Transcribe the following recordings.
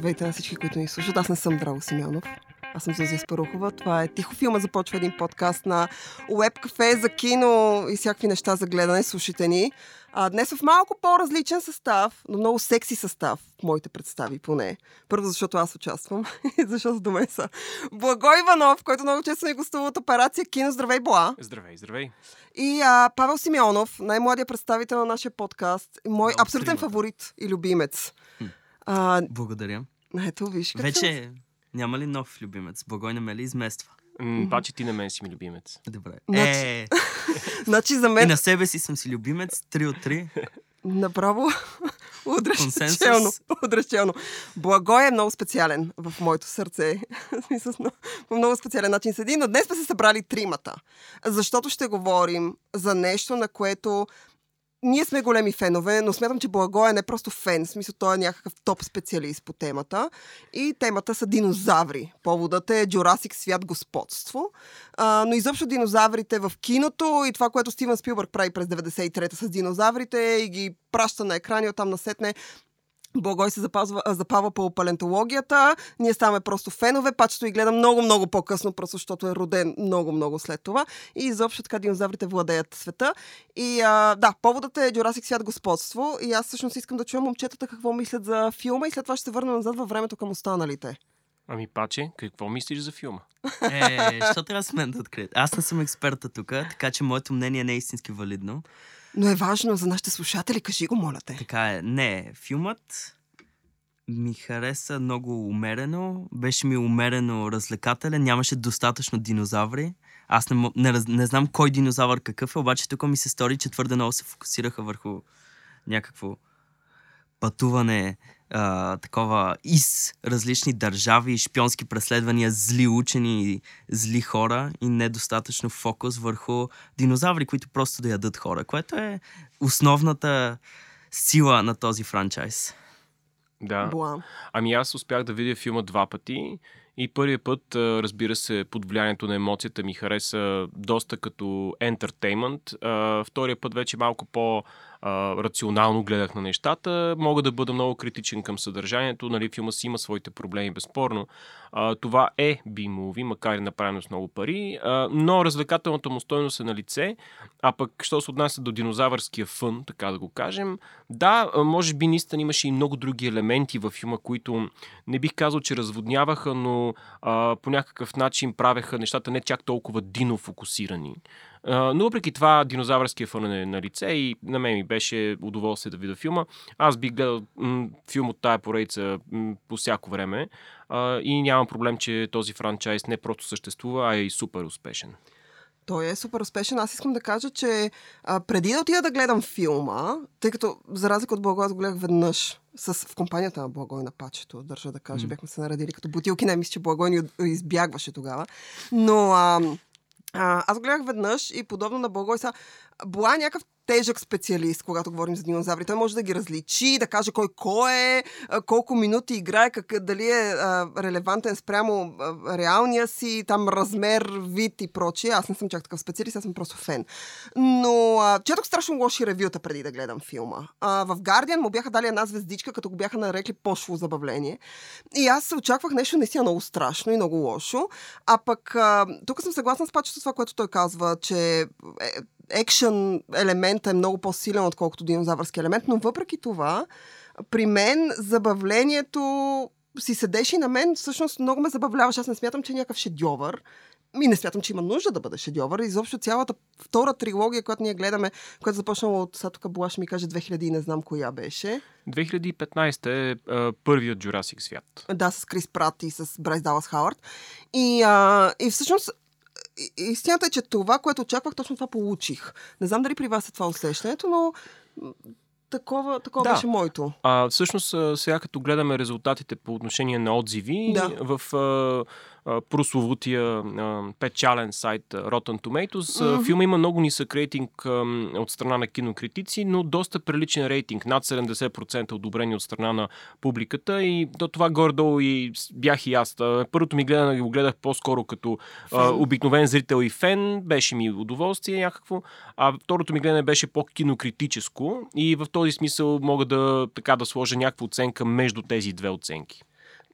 Здравейте на всички, които ни слушат. Аз не съм Драго Симеонов. Аз съм Зузия Спарухова. Това е Тихо филма. Започва един подкаст на Уеб Кафе за кино и всякакви неща за гледане. Слушайте ни. А, днес в малко по-различен състав, но много секси състав, в моите представи поне. Първо, защото аз участвам и защото до мен са Благо Иванов, който много често ми гостува от операция Кино. Здравей, Бла! Здравей, здравей! И а, Павел Симеонов, най-младия представител на нашия подкаст, мой Много абсолютен фаворит и любимец. Хм. А, Благодаря. Ето, виж какво. Вече няма ли нов любимец? Благой не ме ли измества? М, Паче ти на мен си ми любимец. Добре. Значи- Е, Значи за и мен на себе си съм си любимец. Три от три. направо удряш Консенсус. челно. Удряш челно. Благой е много специален в моето сърце. По много специален начин седи, но днес сме се събрали тримата. Защото ще говорим за нещо, на което ние сме големи фенове, но смятам, че Благой е не просто фен, в смисъл той е някакъв топ специалист по темата. И темата са динозаври. Поводът е Jurassic свят господство. А, но изобщо динозаврите в киното и това, което Стивен Спилбърг прави през 93-та с динозаврите и ги праща на екрани, оттам насетне Благой се запазва, запава по палеонтологията. Ние ставаме просто фенове. Пачето и гледа много-много по-късно, просто защото е роден много-много след това. И изобщо така динозаврите владеят света. И а, да, поводът е Jurassic свят господство. И аз всъщност искам да чуя момчетата какво мислят за филма и след това ще се върна назад във времето към останалите. Ами, Паче, какво мислиш за филма? Е, що трябва с мен да открият? Аз не съм експерта тук, така че моето мнение не е истински валидно. Но е важно за нашите слушатели. Кажи го, моля те. Така е. Не, филмът ми хареса много умерено. Беше ми умерено развлекателен. Нямаше достатъчно динозаври. Аз не, не, не знам кой динозавър какъв е, обаче тук ми се стори, че твърде много се фокусираха върху някакво пътуване, а, такова из различни държави, шпионски преследвания, зли учени и зли хора и недостатъчно фокус върху динозаври, които просто да ядат хора, което е основната сила на този франчайз. Да. Буа. Ами аз успях да видя филма два пъти и първият път, разбира се, под влиянието на емоцията ми хареса доста като ентертеймент. Втория път вече малко по а, рационално гледах на нещата. Мога да бъда много критичен към съдържанието. Нали, филма си има своите проблеми, безспорно. А, това е B-movie, макар и направено с много пари, а, но развлекателната му стойност е на лице. А пък, що се отнася до динозавърския фън, така да го кажем, да, може би наистина имаше и много други елементи във филма, които не бих казал, че разводняваха, но а, по някакъв начин правеха нещата не чак толкова динофокусирани. А, но въпреки това, динозавърския фън е на лице и на мен ми беше удоволствие да видя филма. Аз бих гледал м- филм от тая поредица м- по всяко време а, и нямам проблем, че този франчайз не просто съществува, а е и супер успешен. Той е супер успешен. Аз искам да кажа, че а, преди да отида да гледам филма, тъй като за разлика от Благой, аз го гледах веднъж с, в компанията на Благой на пачето, държа да кажа. М. Бяхме се наредили като бутилки, не мисля, че Благой ни избягваше тогава. Но а, а, аз гледах веднъж и подобно на Благой са Бла е някакъв тежък специалист, когато говорим за динозаври. Той може да ги различи, да каже кой кой е, колко минути играе, как, дали е а, релевантен спрямо а, реалния си там размер, вид и прочие. Аз не съм чак такъв специалист, аз съм просто фен. Но а, четох страшно лоши ревюта преди да гледам филма. А, в Guardian му бяха дали една звездичка, като го бяха нарекли пошло забавление. И аз се очаквах нещо наистина много страшно и много лошо. А пък а, тук съм съгласна с пачето с това, което той казва, че е, екшен елемент е много по-силен, отколкото динозавърски елемент, но въпреки това, при мен забавлението си седеше и на мен всъщност много ме забавляваше. Аз не смятам, че е някакъв шедьовър. И не смятам, че има нужда да бъде шедьовър. Изобщо цялата втора трилогия, която ние гледаме, която започнала от, сега тук Була ще ми каже 2000 и не знам коя беше. 2015 е а, първият Jurassic свят. Да, с Крис Прат и с Брайс Далас Хауърд. И, а, и всъщност истината е, че това, което очаквах, точно това получих. Не знам дали при вас е това усещането, но такова, такова Да. беше моето. А, всъщност, сега като гледаме резултатите по отношение на отзиви, Да. в а, прословутия печален сайт Rotten Tomatoes, Мгм. филма има много нисък рейтинг от страна на кинокритици, но доста приличен рейтинг, над 70% одобрени от страна на публиката и до това горе-долу и бях и аз. Първото ми гледане го гледах по-скоро като а, обикновен зрител и фен, беше ми удоволствие някакво, а второто ми гледане беше по-кинокритическо и в този смисъл мога да, така, да сложа някаква оценка между тези две оценки.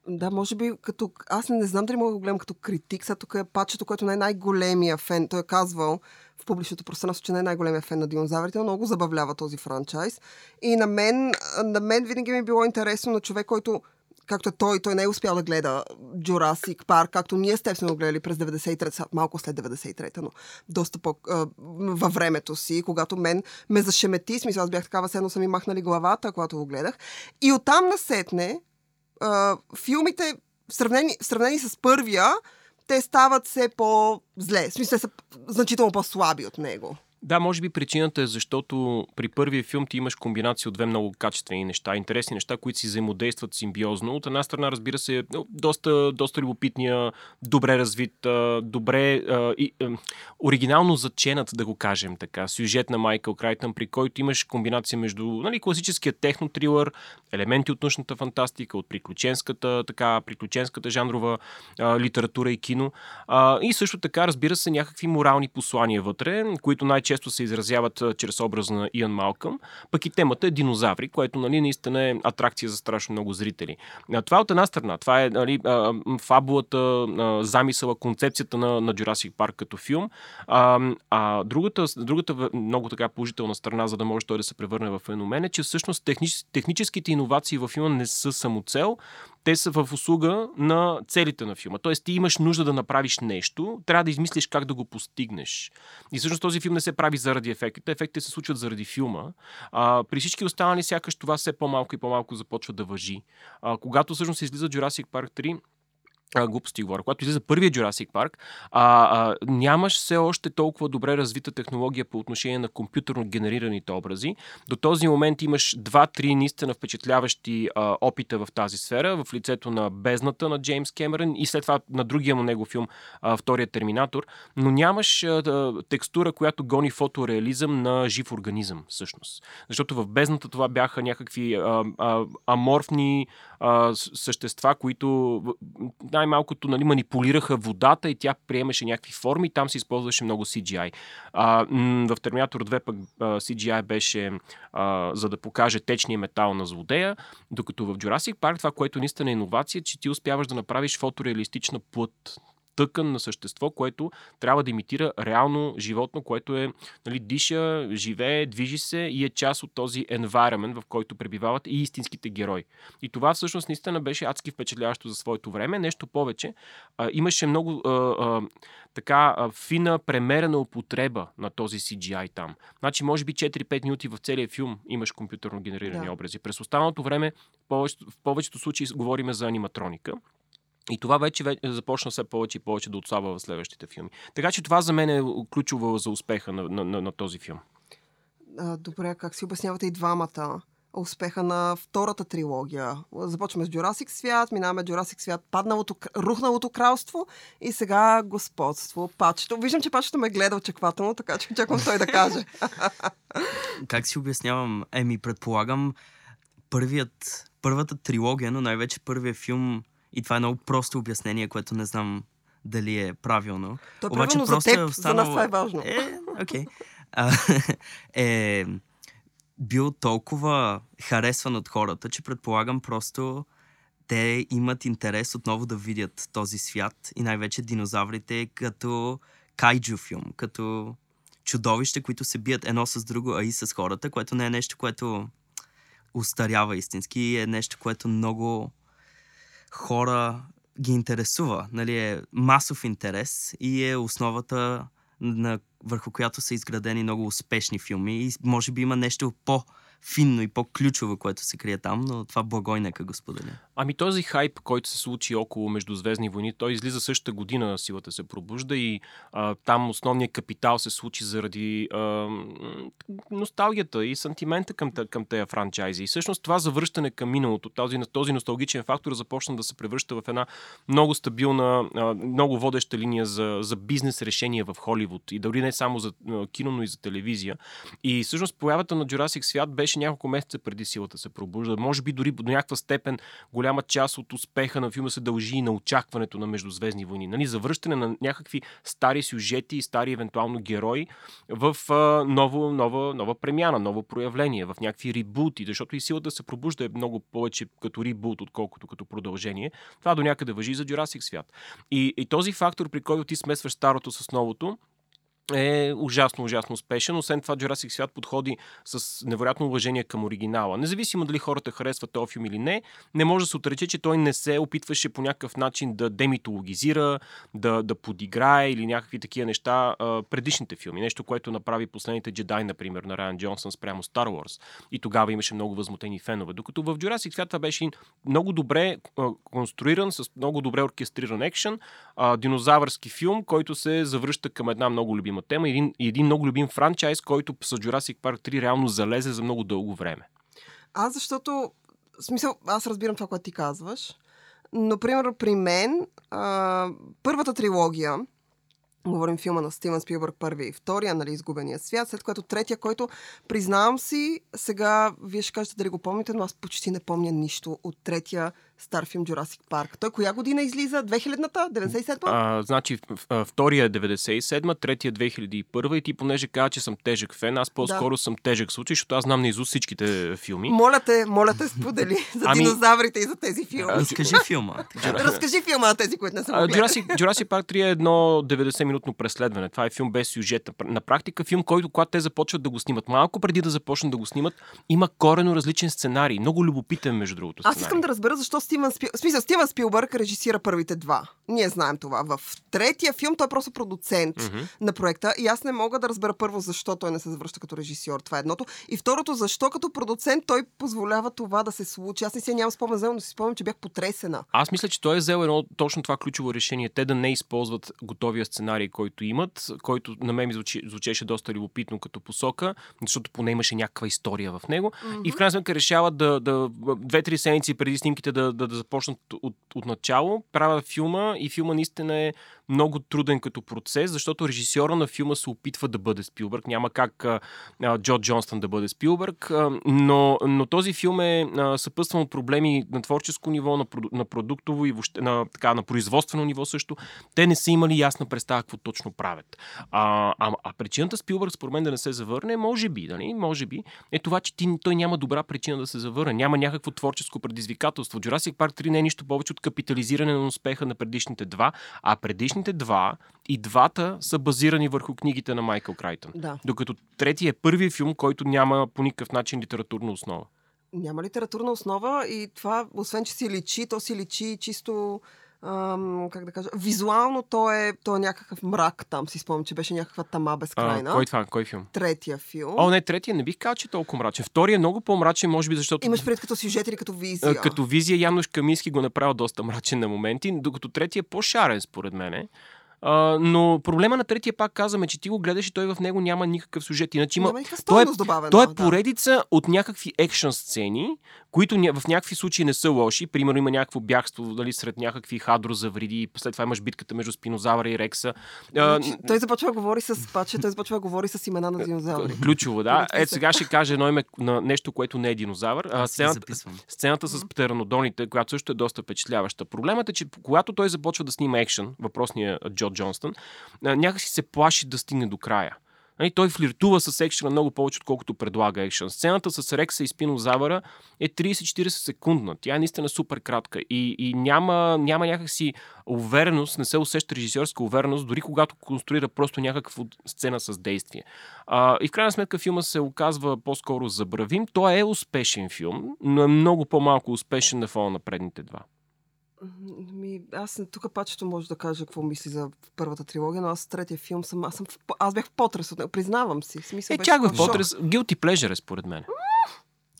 Да, може би като... Аз не, знам дали мога да го гледам като критик. Сега тук е пачето, който не е най-големия фен. Той е казвал в публичното пространство, че не е най-големия фен на динозаврите, но много забавлява този франчайз. И на мен, на мен винаги ми е било интересно на човек, който както той, той не е успял да гледа Jurassic Парк, както ние с теб сме го гледали през 93-та, малко след 93-та, но доста по, а, във времето си, когато мен ме зашемети, смисъл, аз бях такава, седно са ми махнали главата, когато го гледах. И оттам насетне, а, филмите, в сравнени, с първия, те стават все по-зле. В смисъл, са значително по-слаби от него. Да, може би причината е защото при първия филм ти имаш комбинация от две много качествени неща, интересни неща, които си взаимодействат симбиозно. От една страна, разбира се, доста, доста любопитния, добре развит, добре и, оригинално заченат, да го кажем така, сюжет на Майкъл Крайтън, при който имаш комбинация между нали, класическия технотрилър, елементи от научната фантастика, от приключенската, така, приключенската жанрова литература и кино. И също така, разбира се, някакви морални послания вътре, които най често се изразяват чрез образа на Иан Малкъм. Пък и темата е динозаври, което нали, наистина е атракция за страшно много зрители. Това е от една страна. Това е нали, фабулата, замисъла, концепцията на, на Jurassic Park като филм. А, а другата, другата много така положителна страна, за да може той да се превърне в феномен е, че всъщност технич, техническите иновации в филма не са самоцел, те са в услуга на целите на филма. Тоест, ти имаш нужда да направиш нещо, трябва да измислиш как да го постигнеш. И всъщност този филм не се прави заради ефектите. Ефектите се случват заради филма. А, при всички останали, сякаш това все по-малко и по-малко започва да въжи. А, когато всъщност излиза Jurassic Park 3, а, глупости говоря, когато излиза първия Jurassic Park, а, а, нямаш все още толкова добре развита технология по отношение на компютърно генерираните образи. До този момент имаш два-три наистина впечатляващи а, опита в тази сфера, в лицето на Бездната на Джеймс Кемерън и след това на другия му него филм, а, Втория Терминатор, но нямаш а, текстура, която гони фотореализъм на жив организъм, всъщност. Защото в Бездната това бяха някакви а, а, аморфни а, същества, които най-малкото нали, манипулираха водата и тя приемаше някакви форми. Там се използваше много CGI. А, в Терминатор 2 пък а, CGI беше а, за да покаже течния метал на злодея, докато в Jurassic Park това, което наистина е иновация, че ти успяваш да направиш фотореалистична плът тъкан на същество, което трябва да имитира реално животно, което е, нали, диша, живее, движи се и е част от този environment, в който пребивават и истинските герои. И това всъщност наистина беше адски впечатляващо за своето време. Нещо повече, а, имаше много а, а, така а, фина, премерена употреба на този CGI там. Значи, може би 4-5 минути в целия филм имаш компютърно генерирани да. образи. През останалото време, в повечето, в повечето случаи, говориме за аниматроника. И това вече, вече започна все повече и повече да отслабва в следващите филми. Така че това за мен е ключово за успеха на, на, на, на този филм. А, добре, как си обяснявате и двамата успеха на втората трилогия? Започваме с Джурасик свят, минаваме Джурасик свят, падналото, рухналото кралство и сега господство, пачето. Виждам, че пачето ме гледа очаквателно, така че очаквам той да каже. как си обяснявам? Еми, предполагам, първият, първата трилогия, но най-вече първият филм и това е много просто обяснение, което не знам дали е правилно. То е Обаче правилно просто за теб, е останало... за нас това е важно. Е, окей. Okay. е бил толкова харесван от хората, че предполагам просто те имат интерес отново да видят този свят и най-вече динозаврите като кайджу филм, като чудовище, които се бият едно с друго, а и с хората, което не е нещо, което устарява истински, е нещо, което много хора ги интересува. Нали, е масов интерес и е основата, на, върху която са изградени много успешни филми. И може би има нещо по- финно и по-ключово, което се крие там, но това благой нека го споделя. Ами този хайп, който се случи около Междузвездни войни, той излиза същата година, силата се пробужда и а, там основният капитал се случи заради а, носталгията и сантимента към, към тези франчайзи. И всъщност това завръщане към миналото, този, този носталгичен фактор започна да се превръща в една много стабилна, а, много водеща линия за, за бизнес решения в Холивуд. И дори не само за кино, но и за телевизия. И всъщност появата на Jurassic свят беше беше няколко месеца преди силата се пробужда. Може би дори до някаква степен голяма част от успеха на филма се дължи и на очакването на Междузвездни войни. Нали? Завръщане на някакви стари сюжети и стари евентуално герои в а, ново, нова, нова премяна, ново проявление, в някакви ребути, защото и силата се пробужда е много повече като ребут, отколкото като продължение. Това до някъде въжи за Jurassic свят. И, и този фактор, при който ти смесваш старото с новото, е ужасно, ужасно успешен. Освен това, Jurassic свят подходи с невероятно уважение към оригинала. Независимо дали хората харесват този филм или не, не може да се отрече, че той не се опитваше по някакъв начин да демитологизира, да, да подиграе или някакви такива неща а, предишните филми. Нещо, което направи последните джедай, например, на Райан Джонсън спрямо Star Wars. И тогава имаше много възмутени фенове. Докато в Jurassic свят това беше много добре а, конструиран, с много добре оркестриран екшен, а, динозавърски филм, който се завръща към една много любима любима тема и един, и един много любим франчайз, който с Jurassic Park 3 реално залезе за много дълго време. Аз защото, в смисъл, аз разбирам това, което ти казваш, но, примерно, при мен, а, първата трилогия, говорим филма на Стивен Спилбърг първи и втория, нали, изгубения свят, след което третия, който признавам си, сега вие ще кажете дали го помните, но аз почти не помня нищо от третия стар филм Jurassic Парк. Той коя година излиза? 2000-та? 97-та? А, значи, втория е 97-та, третия е 2001 и ти понеже каза, че съм тежък фен, аз по-скоро да. съм тежък случай, защото аз знам наизуст всичките филми. Моля те, моля те, сподели за ами... динозаврите и за тези филми. Разкажи филма. Разкажи филма на тези, които не са. Jurassic, Jurassic Park 3 е едно 90-минутно преследване. Това е филм без сюжет. На практика филм, който когато те започват да го снимат, малко преди да започнат да го снимат, има корено различен сценарий. Много любопитен, между другото. Сценарий. Аз искам да разбера защо Стивен Спил... Смисъл, Стивен Спилбърг режисира първите два. Ние знаем това. В третия филм той е просто продуцент mm-hmm. на проекта и аз не мога да разбера първо защо той не се завръща като режисьор. Това е едното. И второто, защо като продуцент той позволява това да се случи. Аз не си нямам спомен но си спомням, че бях потресена. Аз мисля, че той е взел едно точно това ключово решение. Те да не използват готовия сценарий, който имат, който на мен ми звучи, звучеше доста любопитно като посока, защото поне имаше някаква история в него. Mm-hmm. И в крайна сметка решават да, да две-три седмици преди снимките да, да, да започнат от, от начало. Правят филма и филма наистина е много труден като процес, защото режисьора на филма се опитва да бъде Спилбърг. Няма как а, Джо Джонстън да бъде Спилбърг, а, но, но този филм е а, съпътстван от проблеми на творческо ниво, на, на продуктово и въобще, на, така, на производствено ниво също. Те не са имали ясна представа какво точно правят. А, а, а причината Спилбърг, според мен, да не се завърне, може би, нали? може би, е това, че ти, той няма добра причина да се завърне. Няма някакво творческо предизвикателство. Jurassic Park 3 не е нищо повече от капитализиране на успеха на предишните два, а предишните два и двата са базирани върху книгите на Майкъл Крайтън. Да. Докато третия е първият филм, който няма по никакъв начин литературна основа. Няма литературна основа и това, освен че си личи, то си личи чисто ам, как да кажа, визуално то е, то е някакъв мрак там, си спомням, че беше някаква тама безкрайна. А, кой това? Кой филм? Третия филм. О, не, третия не бих казал, че е толкова мрачен. Втория е много по-мрачен, може би, защото... Имаш пред като сюжет или като визия? Като визия Януш Камински го направил доста мрачен на моменти, докато третия е по-шарен, според мен. А, но проблема на третия пак казваме, че ти го гледаш и той в него няма никакъв сюжет. Иначе има. Той е, добавена, той е поредица да. от някакви екшн сцени, които в някакви случаи не са лоши. Примерно има някакво бягство дали, сред някакви хадрозавриди, след това имаш битката между спинозавра и рекса. Значи, той започва да говори с паче, той започва да говори с имена на динозаври. Ключово, да. Ето сега ще кажа едно име на нещо, което не е динозавър. А, сцената, сцената с птеранодоните, която също е доста впечатляваща. Проблемът е, че когато той започва да снима екшен, въпросния Джо Джонстън, някакси се плаши да стигне до края. Нали, той флиртува с екшена много повече, отколкото предлага екшен. Сцената с Рекса и Спинозавъра е 30-40 секундна. Тя е наистина супер кратка и, и няма, няма някакси увереност, не се усеща режисьорска увереност, дори когато конструира просто някаква сцена с действие. А, и в крайна сметка филма се оказва по-скоро забравим. Той е успешен филм, но е много по-малко успешен на фона на предните два. Ми, аз тук пачето може да кажа какво мисли за първата трилогия, но аз третия филм съм, аз, съм в, аз бях в потрес от него, признавам си. Смисъл, е, чак в потрес, guilty pleasure е според мен.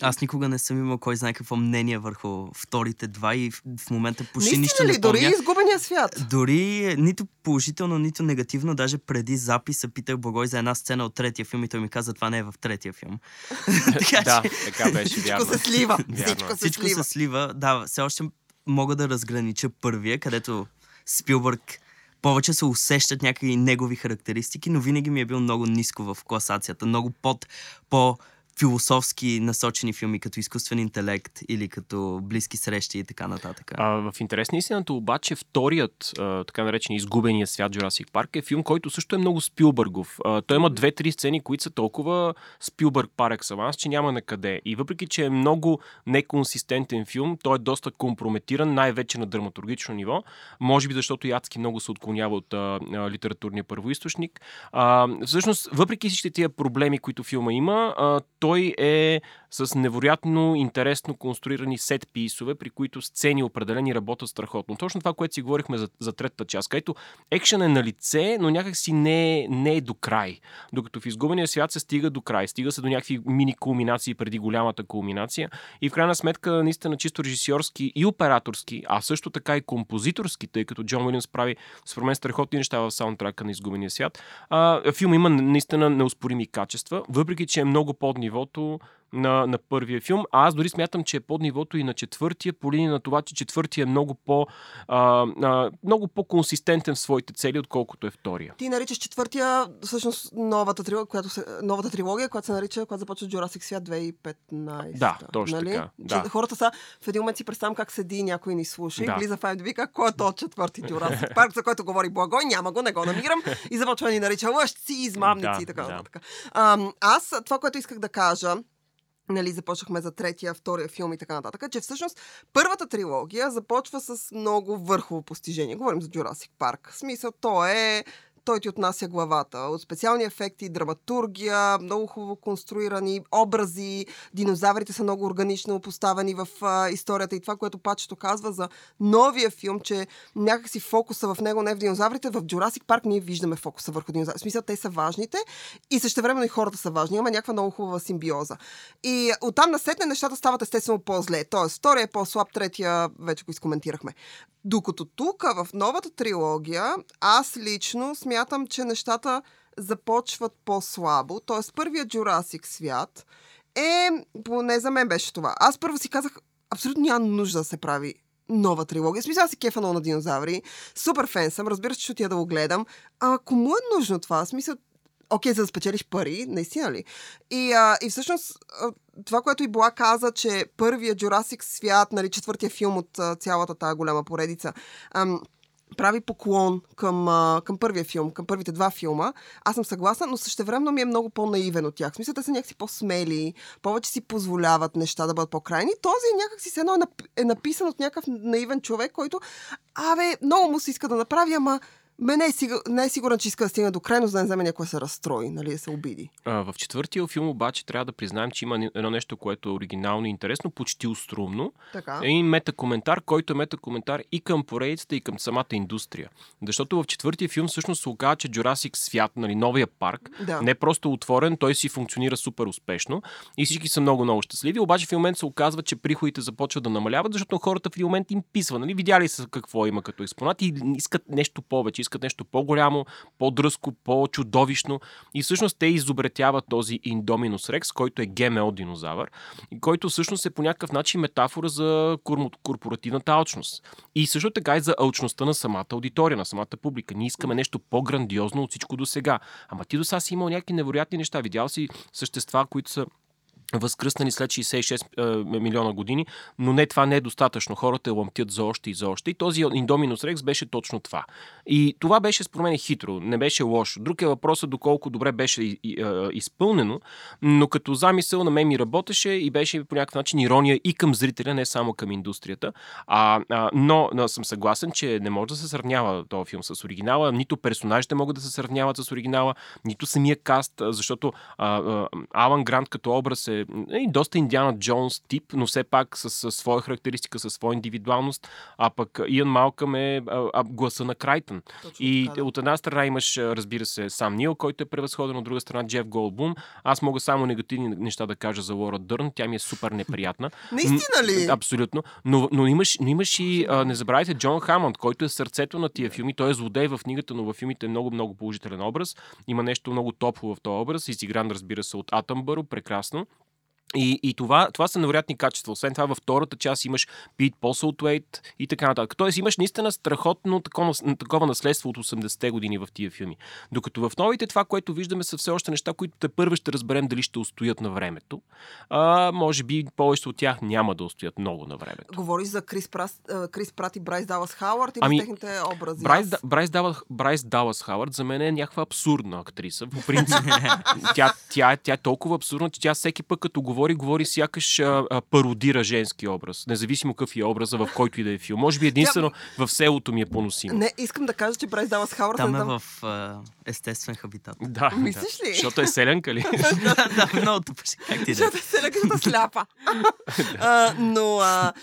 Аз никога не съм имал кой знае какво мнение върху вторите два и в, в момента почти нищо ли? не помня. Дори изгубения свят. Дори нито положително, нито негативно. Даже преди записа питах Богой за една сцена от третия филм и той ми каза, това не е в третия филм. така, да, така беше, вярно. Всичко се слива. Всичко, се, Всичко слива. се слива. Да, все още мога да разгранича първия, където Спилбърг повече се усещат някакви негови характеристики, но винаги ми е бил много ниско в класацията, много под по философски насочени филми, като изкуствен интелект или като близки срещи и така нататък. А, в интерес на истината обаче вторият, а, така наречен изгубения свят Jurassic Парк е филм, който също е много Спилбъргов. А, той има две-три сцени, които са толкова Спилбърг пар екселанс, че няма на къде. И въпреки, че е много неконсистентен филм, той е доста компрометиран, най-вече на драматургично ниво. Може би защото Яцки много се отклонява от а, а, литературния първоисточник. А, всъщност, въпреки всички тия проблеми, които филма има, а, той е с невероятно интересно конструирани сет писове, при които сцени определени работят страхотно. Точно това, което си говорихме за, за третата част, където екшен е на лице, но някакси не е, не е до край. Докато в изгубения свят се стига до край, стига се до някакви мини кулминации преди голямата кулминация и в крайна сметка наистина чисто режисьорски и операторски, а също така и композиторски, тъй като Джон Уилямс прави според мен страхотни неща в саундтрака на изгубения свят. А, филм има наистина неоспорими качества, въпреки че е много под нивото на, на първия филм. А аз дори смятам, че е под нивото и на четвъртия, по линия на това, че четвъртия е много, по, а, а, много по-консистентен в своите цели, отколкото е втория. Ти наричаш четвъртия, всъщност новата трилогия, която се, новата трилогия, която се нарича, която започва Jurassic свят 2015. Да, точно нали? така. Че Да. хората са, в един момент си представям как седи някой ни слуша Да. и влиза в IMDb, вика, кой е то четвърти Jurassic парк, за който говори Благой, няма го, не го намирам и започва да ни нарича лъжци, измамници Да, и така да. нататък. Ам, аз, това, което исках да кажа, нали, започнахме за третия, втория филм и така нататък, че всъщност първата трилогия започва с много върхово постижение. Говорим за Jurassic Парк. В смисъл, то е той ти отнася главата. От специални ефекти, драматургия, много хубаво конструирани образи, динозаврите са много органично поставени в а, историята и това, което Пачето казва за новия филм, че някакси фокуса в него не е в динозаврите, в Jurassic Парк ние виждаме фокуса върху динозаврите. В смисъл, те са важните и също време и хората са важни. Има някаква много хубава симбиоза. И оттам насетне нещата стават естествено по-зле. Тоест, втория е по-слаб, третия вече го изкоментирахме. Докато тук, в новата трилогия, аз лично смятам, че нещата започват по-слабо. Тоест, първият Jurassic свят е, поне за мен беше това. Аз първо си казах, абсолютно няма нужда да се прави нова трилогия. В смисъл, аз си кефа на динозаври. Супер фен съм, разбира се, че отида да го гледам. А кому е нужно това? Смисъл, окей, за да спечелиш пари, наистина ли? И, а, и всъщност това, което и Бла каза, че първият Jurassic свят, нали, четвъртия филм от а, цялата тази голяма поредица, ам, прави поклон към, към първия филм, към първите два филма. Аз съм съгласна, но същевременно ми е много по-наивен от тях. В смисъл, те са някакси по-смели, повече си позволяват неща да бъдат по-крайни. Този някакси се едно е, е написан от някакъв наивен човек, който, абе, много му се иска да направи, ама ме не е, сигур, не е сигурен, че иска да стигне до крайност, да не вземе някой да се разстрои, нали, да се обиди. А, в четвъртия филм обаче трябва да признаем, че има едно нещо, което е оригинално и интересно, почти острумно. Така. Един метакоментар, който е метакоментар и към поредицата, и към самата индустрия. Защото в четвъртия филм всъщност се оказа, че Jurassic свят, нали, новия парк, Да. не е просто отворен, той си функционира супер успешно и всички са много-много щастливи. Обаче в един момент се оказва, че приходите започват да намаляват, защото хората в един момент им писва. Нали? Видяли са какво има като експонат и искат нещо повече, искат нещо по-голямо, по-дръско, по-чудовищно. И всъщност те изобретяват този Indominus Rex, който е ГМО динозавър, който всъщност е по някакъв начин метафора за кор- корпоративната алчност. И също така и за алчността на самата аудитория, на самата публика. Ние искаме нещо по-грандиозно от всичко до сега. Ама ти до сега си имал някакви невероятни неща. Видял си същества, които са възкръснани след 66 е, милиона години, но не това не е достатъчно. Хората ламтят за още и за още. И този Indominus Rex беше точно това. И това беше според мен хитро, не беше лошо. Друг е въпросът доколко добре беше и, и, е, изпълнено, но като замисъл на мен ми работеше и беше по някакъв начин ирония и към зрителя, не само към индустрията. А, а, но, но съм съгласен, че не може да се сравнява този филм с оригинала, нито персонажите могат да се сравняват с оригинала, нито самия каст, защото а, а, Алан Грант като образ е е доста Индиана Джонс тип, но все пак с, с своя характеристика, със своя индивидуалност, а пък Иан Малкъм е а, а, гласа на Крайтън. Точно И така, да. от една страна имаш, разбира се, сам Нил, който е превъзходен, от друга страна Джеф Голбум. Аз мога само негативни неща да кажа за Лора Дърн, тя ми е супер неприятна. Наистина ли? Абсолютно. Но, но, имаш, но имаш и, а, не забравяйте, Джон Хамонд, който е сърцето на тия филми. Той е злодей в книгата, но във филмите е много, много положителен образ. Има нещо много топло в този образ. Изигран, разбира се, от Атъмбъро, прекрасно. И, и това, това са невероятни качества. Освен това, във втората част имаш Пит Посълтуейт и така нататък. Тоест имаш наистина страхотно такова, такова наследство от 80-те години в тия филми. Докато в новите това, което виждаме, са все още неща, които те първо ще разберем дали ще устоят на времето. А, може би повечето от тях няма да устоят много на времето. Говориш за Крис, Прас, Крис Прат и Брайс Далас Хауърд или Ами, техните образи? Брайс, Аз- Брайс, Далас, Брайс Далас Хауърд за мен е някаква абсурдна актриса. По принцип, тя, тя, тя е толкова абсурдна, че тя всеки път като говори, говори сякаш а, а, пародира женски образ. Независимо какъв е образа, в който и да е филм. Може би единствено в селото ми е поносимо. Не, искам да кажа, че Брайс Далас Хауърд Там е е там... в а, естествен хабитат. Да, Мислиш да. ли? Защото е селянка ли? да, много тъпаш. Как ти да е? Защото се леката сляпа. а, но а,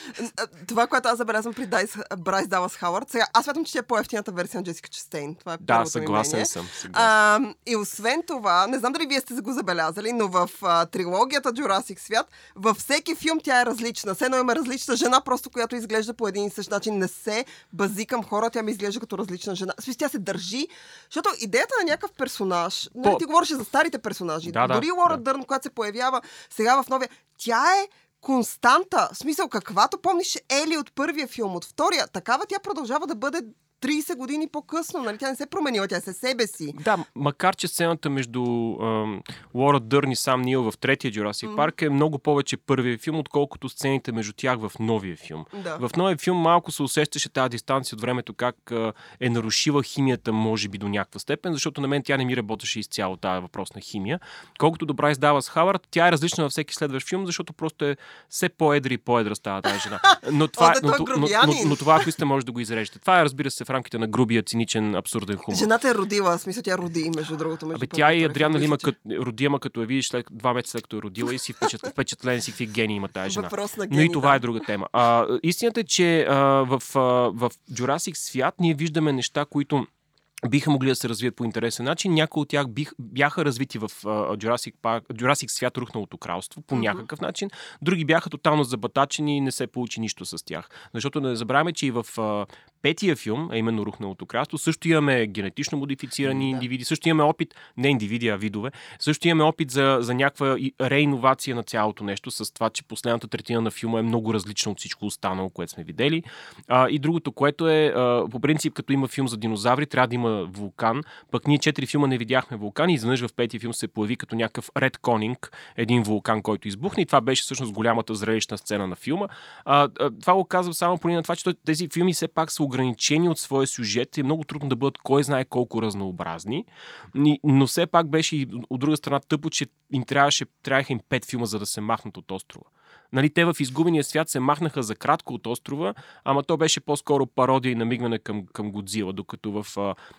това, което аз забелязвам при Дайс, Брайс Далас Хауърд, сега аз смятам, че е по-ефтината версия на Джесика Честейн. Това е да, съгласен съм. Съгласен. А, и освен това, не знам дали вие сте го забелязали, но в а, трилогията Jurassic свят, във всеки филм тя е различна. Все едно има различна жена, просто която изглежда по един и същ начин. Не се бази към хора, тя ми изглежда като различна жена. Смисъл, тя се държи, защото идеята на някакъв персонаж, нали, По- ти говориш за старите персонажи, Да, да, дори Лора да. Дърн, която се появява сега в новия, тя е константа. В смисъл, каквато помниш Ели от първия филм, от втория, такава тя продължава да бъде 30 години по-късно. Нали? Тя не се е променила, тя е със себе си. Да, макар че сцената между ам, Лора Дърн и сам Нил в третия Jurassic Мгм. Парк е много повече първия филм, отколкото сцените между тях в новия филм. Да. В новия филм малко се усещаше тази дистанция от времето, как а, е нарушила химията, може би до някаква степен, защото на мен тя не ми работеше изцяло тази въпрос на химия. Колкото до Брайс Далас Хавард, тя е различна във всеки следващ филм, защото просто е все по-едри и по-едра става тази жена. Но това, да, но, той е но, но, но, грубиянин. но това, ако сте, може да го изрежете. Това е, разбира се, в рамките на грубия, циничен, абсурден хумор. Жената е родила, в смисъл тя роди, между другото. Между Абе, тя и втория Адриана Лима, като, роди, ама като я видиш след, два месеца след като е родила и си впечат, впечатлен си какви гени има тази жена. Въпрос на Но гени, и това да. е друга тема. А, истината е, че а, в, а, в Jurassic свят ние виждаме неща, които биха могли да се развият по интересен начин. Някои от тях бих, бяха развити в а, Jurassic, Park, Jurassic свят Рухналото кралство по Мгм. някакъв начин. Други бяха тотално забатачени и не се получи нищо с тях. Защото не забравяме, че и в а, петия филм, а именно Рухналото кралство, също имаме генетично модифицирани Да. индивиди, също имаме опит, не индивиди, а видове, също имаме опит за, за някаква реиновация на цялото нещо, с това, че последната третина на филма е много различна от всичко останало, което сме видели. А, и другото, което е, а, по принцип, като има филм за динозаври, трябва да има вулкан. Пък ние четири филма не видяхме вулкан и изведнъж в петия филм се появи като някакъв Ред Конинг, един вулкан, който избухна. И това беше всъщност голямата зрелищна сцена на филма. А, а, това го казвам само по линия на това, че тези филми все пак са ограничени от своя сюжет и е много трудно да бъдат кой знае колко разнообразни. Ни- Но все пак беше и от друга страна тъпо, че им трябваше, трябваха им пет филма, за да се махнат от острова. Нали, те в изгубения свят се махнаха за кратко от острова, ама то беше по-скоро пародия и намигване към, към Годзила, докато в,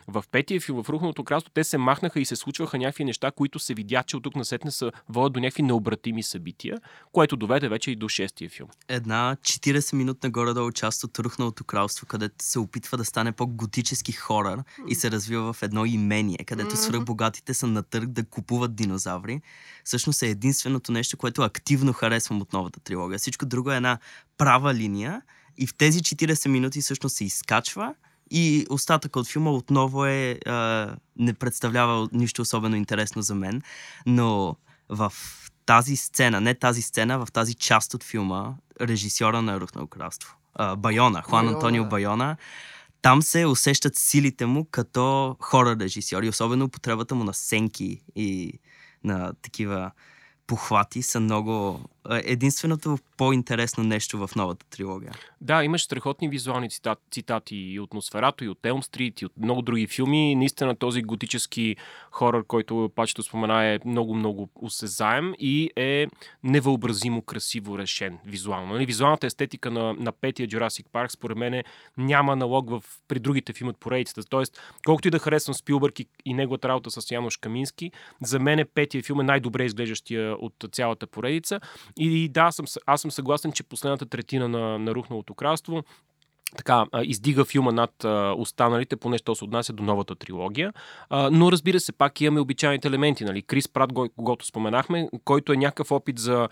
в петия филм, в Рухното кралство, те се махнаха и се случваха някакви неща, които се видя, че от тук насетне са водят до някакви необратими събития, което доведе вече и до шестия филм. Една 40-минутна горе-долу част от Рухналото кралство, където се опитва да стане по-готически хорър и се развива в едно имение, където свръхбогатите са на търг да купуват динозаври. Всъщност е единственото нещо, което активно харесвам от новата трилогия. Всичко друго е една права линия и в тези 40 минути всъщност се изкачва и остатъка от филма отново е, а, не представлява нищо особено интересно за мен, но в тази сцена, не тази сцена, в тази част от филма, режисьора на Рухнало кралство, а, Байона, Хуан Байона, Антонио. Байона, там се усещат силите му като хора режисьор и особено употребата му на сенки и на такива похвати са много... а, Единственото по-интересно нещо в новата трилогия. Да, имаш страхотни визуални цитати, цитати и от Носферато, и от Елм Стрит, и от много други филми. Наистина този готически хорър, който пачето спомена, е много-много осезаем и е невъобразимо красиво решен визуално. Нали? Визуалната естетика на, на петия Jurassic Park, според мен, няма аналог в, при другите филми от поредицата. Тоест, колкото и да харесвам Спилбърг и, и неговата работа с Янош Камински, за мен е петия филм е най-добре изглеждащия от цялата поредица. И да, съм, аз съм съгласен, че последната третина на, на Рухналото кралство така, издига филма над останалите, поне що се отнася до новата трилогия. Но разбира се, пак имаме обичайните елементи. Нали? Крис Прат, го- когато споменахме, който е някакъв опит за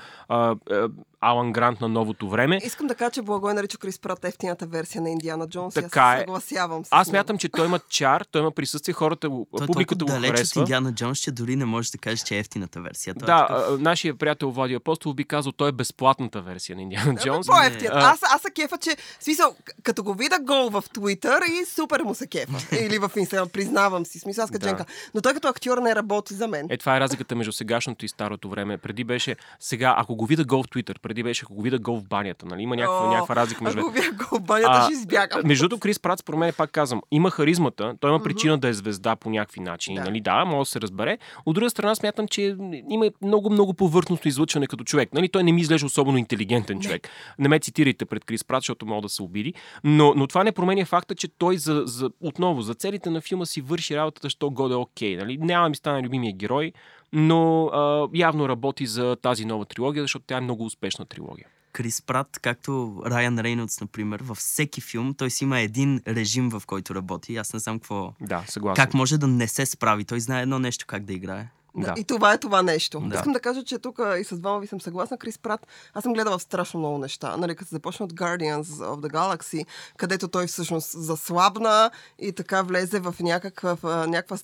Алан Грант на новото време. Искам да кажа, че Благой нарича Крис Прат ефтината версия на Индиана Джонс. Така е. се съгласявам с Аз мятам, че той има чар, той има присъствие, хората, го- Той е публиката го далеч от харесва. Индиана Джонс, че дори не можеш да кажеш, че е ефтината версия. Той е Да, такъв- нашия приятел Влади Апостол би казал, той е безплатната версия на Индиана Джонс. По-ефтият. А, Аз, аз се кефа, че, в смисъл, като го видя гол в Твитър и супер му се кефа. Или в Инстаграм, признавам си. Смисъл, аз като Да. Дженка. Но той като актьор не работи за мен. Е, това е разликата между сегашното и старото време. Преди беше, сега, ако го видя гол в Твитър, преди беше, ако го видя гол в банята, нали? Има някаква, О, някаква разлика между... Ако видя гол в банята, А, ще избягам. Между другото, Крис Пратс, според мен, пак казвам, има харизмата, той има причина да е звезда по някакви начини. Да. Нали? Да, може да се разбере. От друга страна, смятам, че има много, много повърхностно излъчване като човек. Нали? Той не ми изглежда особено интелигентен човек. Не ме цитирайте пред Крис Пратс, защото мога да се обиди. Но, но това не променя факта, че той за, за, отново, за целите на филма си върши работата, що годе окей. Нали? Няма ми стане любимия герой, но а, явно работи за тази нова трилогия, защото тя е много успешна трилогия. Крис Прат, както Райан Рейнолдс, например, във всеки филм той си има един режим, в който работи. Аз не знам какво... Да, съгласен. Как може да не се справи? Той знае едно нещо как да играе. Да. И това е това нещо. Да. Искам да кажа, че тук и с двама ви съм съгласна. Крис Прат, аз съм гледала страшно много неща. Нали, като се започна от Guardians of the Galaxy, където той всъщност заслабна и така влезе в някакъв, някаква,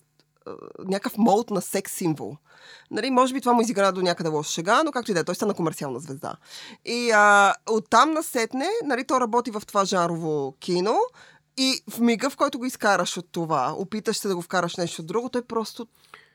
някакъв молд на секс символ. Нали, може би това му изигра до някъде лоша шега, но както и да е, той стана комерциална звезда. И а, оттам насетне, нали, той работи в това жанрово кино и в мига, в който го изкараш от това, опиташ се да го вкараш нещо друго, той просто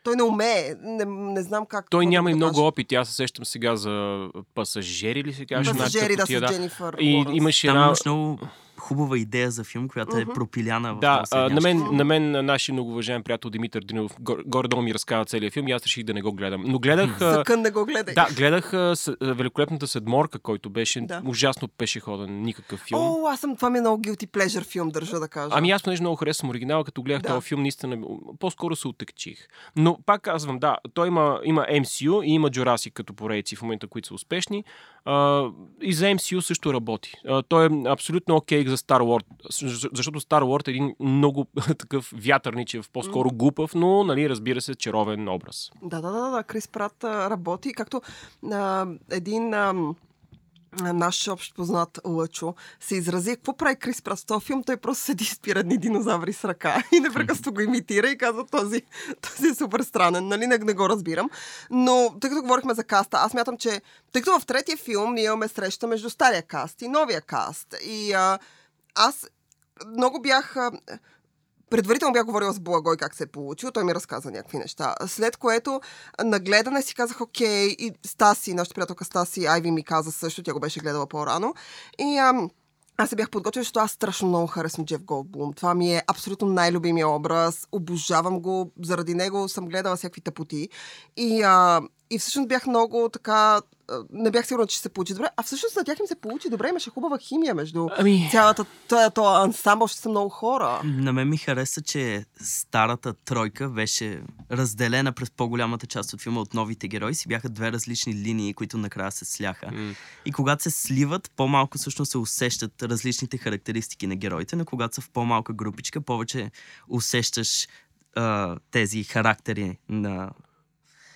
той не умее. Не, не знам как. Той няма да и го много кажа. опит. Аз се сещам сега за пасажери ли се каже? Пасажери, да, с Дженифър И Лоренс. имаше Там една... имаш много хубава идея за филм, която е пропиляна в Да, а, на, мен, на мен нашия многоуважаем приятел Димитър Динов гор- горе-долу ми разказа целият филм и аз реших да не го гледам. Но гледах... Съкън не го гледай. Да, гледах с, Великолепната седморка, който беше Да. ужасно пешеходен, никакъв филм. О, аз съм, това ми е много guilty pleasure филм, държа да кажа. Ами аз понеже много харесвам оригинала, като гледах Да. този филм, наистина по-скоро се отекчих. Но пак казвам, да, той има, има MCU и има Jurassic като поредици в момента, които са успешни. А, и за MCU също работи. А, той е абсолютно окей за Star Wars, защо- защото Star Wars е един много такъв вятърничев, по-скоро глупав, но, нали, разбира се, чаровен образ. Да, да, да, да. Крис Прат работи, както а, един а, наш общ познат Лъчо се изрази. Какво прави Крис Прат в този филм? Той просто седи и спира едни динозаври с ръка и непрекъснато го имитира и казва този, този е супер странен. Нали, не, не го разбирам. Но тъй като говорихме за каста, аз мятам, че тъй като в третия филм ние имаме среща между стария каст и новия каст. И а, аз много бях... а, Предварително бях говорила с Благой как се е получил. Той ми разказа някакви неща. След което на гледане си казах, окей, и Стаси, нашата приятелка Стаси, Айви ми каза също, тя го беше гледала по-рано. И ам, аз се бях подготвила, защото аз страшно много харесвам Джеф Голдблум. Това ми е абсолютно най-любимия образ. Обожавам го. Заради него съм гледала всякакви тъпоти. И, а, и всъщност бях много така... Не бях сигурна, че ще се получи добре. А всъщност на тях им се получи добре. Имаше хубава химия между Ами- цялата... Това ансамбъл ще са много хора. На мен ми хареса, че старата тройка беше разделена през по-голямата част от филма от новите герои. Си бяха две различни линии, които накрая се сляха. М. И когато се сливат, по-малко всъщност се усещат различните характеристики на героите, но когато са в по-малка групичка, повече усещаш а, тези характери на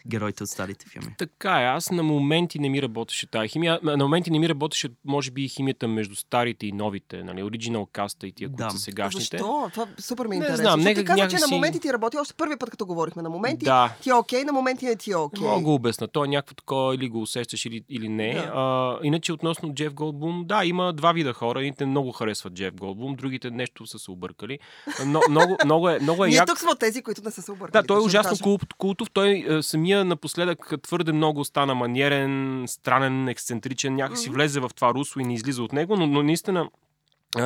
героите от старите филми. Така е, аз на моменти не ми работеше тази химия. На моменти не ми работеше, може би, и химията между старите и новите, нали, оригинал каста и тия, които Да. са сегашните. Защо? Това супер ми е Не интересно. знам, Защото нека ти каза, че някакси- на моменти ти работи още първи път, като говорихме. На моменти Да. ти е окей, на моменти не ти е окей. Мога го обясна. То е някакво такова, или го усещаш, или, или не. Да. А, иначе относно Джеф Голдблум, да, има два вида хора. Едните много харесват Джеф Голдблум, другите нещо са се объркали. Но, много, много е, много е Ние як. тук сме от тези, които не са се объркали. Да, той е ужасно култов. Той е, самия напоследък твърде много стана маниерен, странен, ексцентричен. Някакси влезе в това русло и не излиза от него, но, но наистина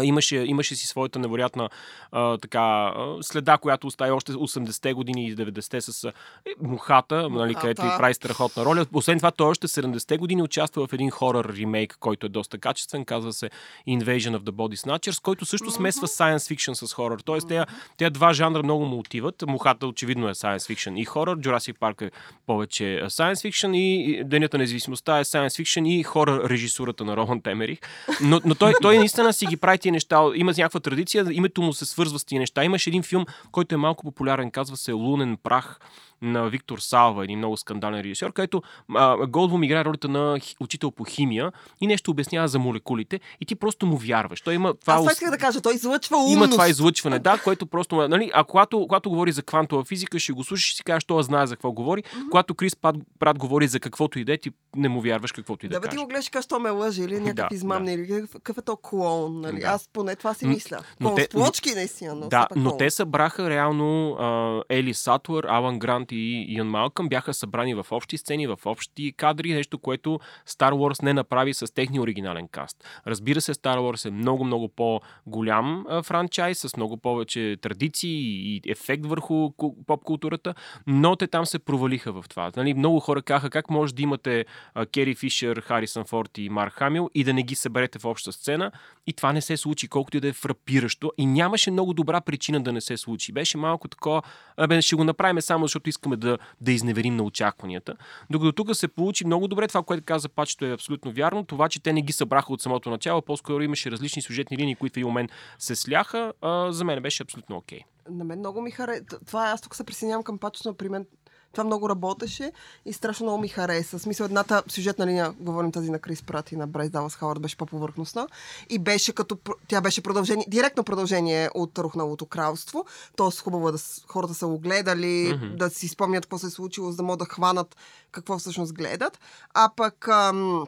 имаше, имаше си своята невероятна а, така, следа, която остави още 80-те години и 90-те с а, е, мухата, нали, където и прави страхотна роля. Освен това, той още 70-те години участва в един хорър ремейк, който е доста качествен, казва се Invasion of the Body Snatchers, който също смесва science fiction с хорър. Тоест, тези, тези два жанра много му отиват. Мухата очевидно е science fiction и хорър, Jurassic Park е повече science fiction и и Денята на независимостта е science fiction и хорър режисурата на Роман Темерих. Но, но той, той наистина си ги прави тия неща. Има някаква традиция, името му се свързва с тия неща. Имаше един филм, който е малко популярен, казва се Лунен прах на Виктор Салва, един много скандален режисьор, където а, играе ролята на учител по химия и нещо обяснява за молекулите и ти просто му вярваш. Той има това, Аз исках да кажа, той излъчва умност. има това излъчване, да, което просто... Нали, а когато, когато говори за квантова физика, ще го слушаш и си кажеш, той знае за какво говори. Когато Крис Прат, Прат говори за каквото и да е, ти не му вярваш каквото и да, Да, бе, ти го гледаш кажеш, то ме лъже или някакъв Да, измамни, или какъв, е то клоун, нали? Да. Аз поне това си мисля. но Клоун те- с плочки, наистина, но Да, но те събраха реално а, Ели Сатлър, Алан Грант и Иан Малкъм бяха събрани в общи сцени, в общи кадри, нещо, което Star Wars не направи с техния оригинален каст. Разбира се, Star Wars е много, много по-голям франчайз, с много повече традиции и ефект върху ку- поп-културата, но те там се провалиха в това. Нали, много хора казаха как може да имате Кери Фишер, Харисън Форд и Марк Хамил и да не ги съберете в обща сцена. И това не се случи, колкото и да е фрапиращо. И нямаше много добра причина да не се случи. Беше малко такова, абе, ще го направим само защото искаме да, да изневерим на очакванията. Докато тук се получи много добре това, което каза Пачето е абсолютно вярно. Това, че те не ги събраха от самото начало, по-скоро имаше различни сюжетни линии, които в един момент се сляха, а, за мен беше абсолютно окей. На мен много ми хареса. Това аз тук се присъединявам към пачно, при мен това много работеше и страшно много ми хареса. В смисъл, едната сюжетна линия, говорим тази на Крис Прат и на Брайс Далас Хауърд, беше по-повърхностна и беше като, тя беше продължение, директно продължение от Рухналото кралство. Тоест хубаво е да хората са го гледали, Мгм. да си спомнят какво се е случило, за да могат да хванат какво всъщност гледат. А пък... Ам,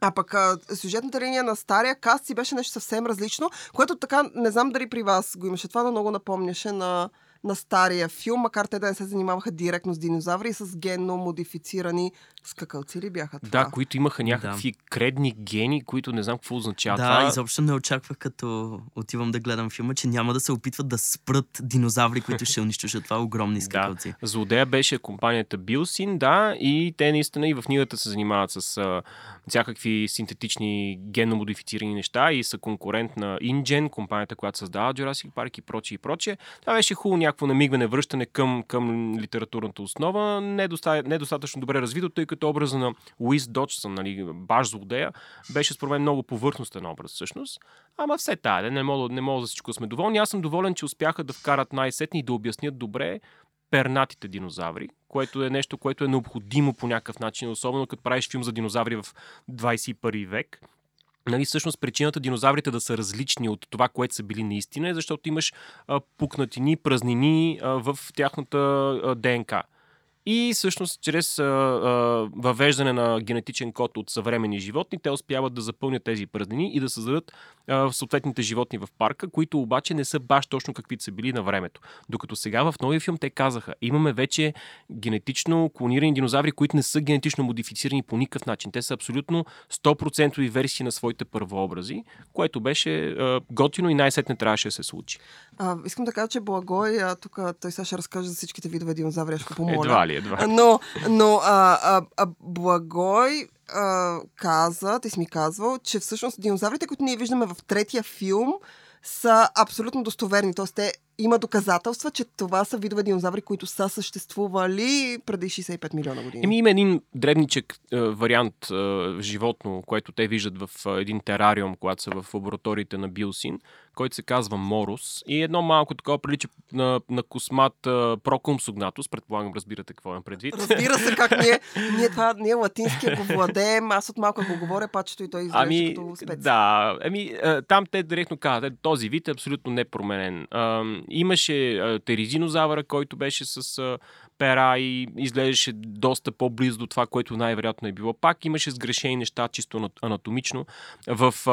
а пък а, сюжетната линия на стария каст си беше нещо съвсем различно, което така, не знам дали при вас го имаше това, но много напомняше на, на стария филм, макар те да не се занимаваха директно с динозаври и с генно модифицирани скакалци ли бяха това? Да, които имаха някакви кредни гени, които не знам какво означава. Да, това. изобщо не очаквах, като отивам да гледам филма, че няма да се опитват да спрат динозаври, които ще унищожат това огромни скакалци. Злодея беше компанията Билсин, да, и те наистина и в книгата се занимават с а, всякакви синтетични генно модифицирани неща и са конкурент на InGen, компанията, която създава Jurassic Park и прочее и прочее. Това беше хубаво някакво намигване, връщане към, към литературната основа, недоста, недостатъчно добре развито, тъй като образа на Уис Доджсън, нали, баш злодея, беше според мен много повърхностен образ всъщност. Ама все тая, не мога, не мога за всичко да сме доволни. Аз съм доволен, че успяха да вкарат най-сетни и да обяснят добре пернатите динозаври, което е нещо, което е необходимо по някакъв начин, особено като правиш филм за динозаври в 21 век. Нали, всъщност причината динозаврите да са различни от това, което са били наистина е защото имаш а, пукнатини, празнини а, в тяхната а, ДНК. И всъщност чрез а, а, въвеждане на генетичен код от съвременни животни, те успяват да запълнят тези празнини и да създадат а, съответните животни в парка, които обаче не са баш точно каквито са били на времето. Докато сега в новия филм те казаха, имаме вече генетично клонирани динозаври, които не са генетично модифицирани по никакъв начин. Те са абсолютно 100% версии на своите първообрази, което беше а, готино и най-сетне трябваше да се случи. А, искам да кажа, че Благой, а, тук той сега ще разкаже за всичките видове динозаври, аз ще помоля. Едва ли, едва ли. Но, но а, а, а, Благой а, каза, ти си ми казвал, че всъщност динозаврите, които ние виждаме в третия филм, са абсолютно достоверни. Тоест, те има доказателства, че това са видове динозаври, които са съществували преди 65 милиона години. Еми има един дребничък е, вариант е, животно, което те виждат в е, един терариум, когато са в лабораториите на Билсин, който се казва Морус. И едно малко такова прилича на, на космат е, Прокумсогнатус, предполагам разбирате какво имам предвид. Разбира се, как ние, ние това, ние латинския го владеем, аз от малко го говоря, пачето и той изглежда Ами, като спец. да, ами, е, там те директно казват, е, този вид е абсолютно непроменен. Имаше а, теризинозавъра, който беше с пера и изглеждаше доста по-близо до това, което най-вероятно е било. Пак имаше сгрешени неща, чисто ана- анатомично. В а,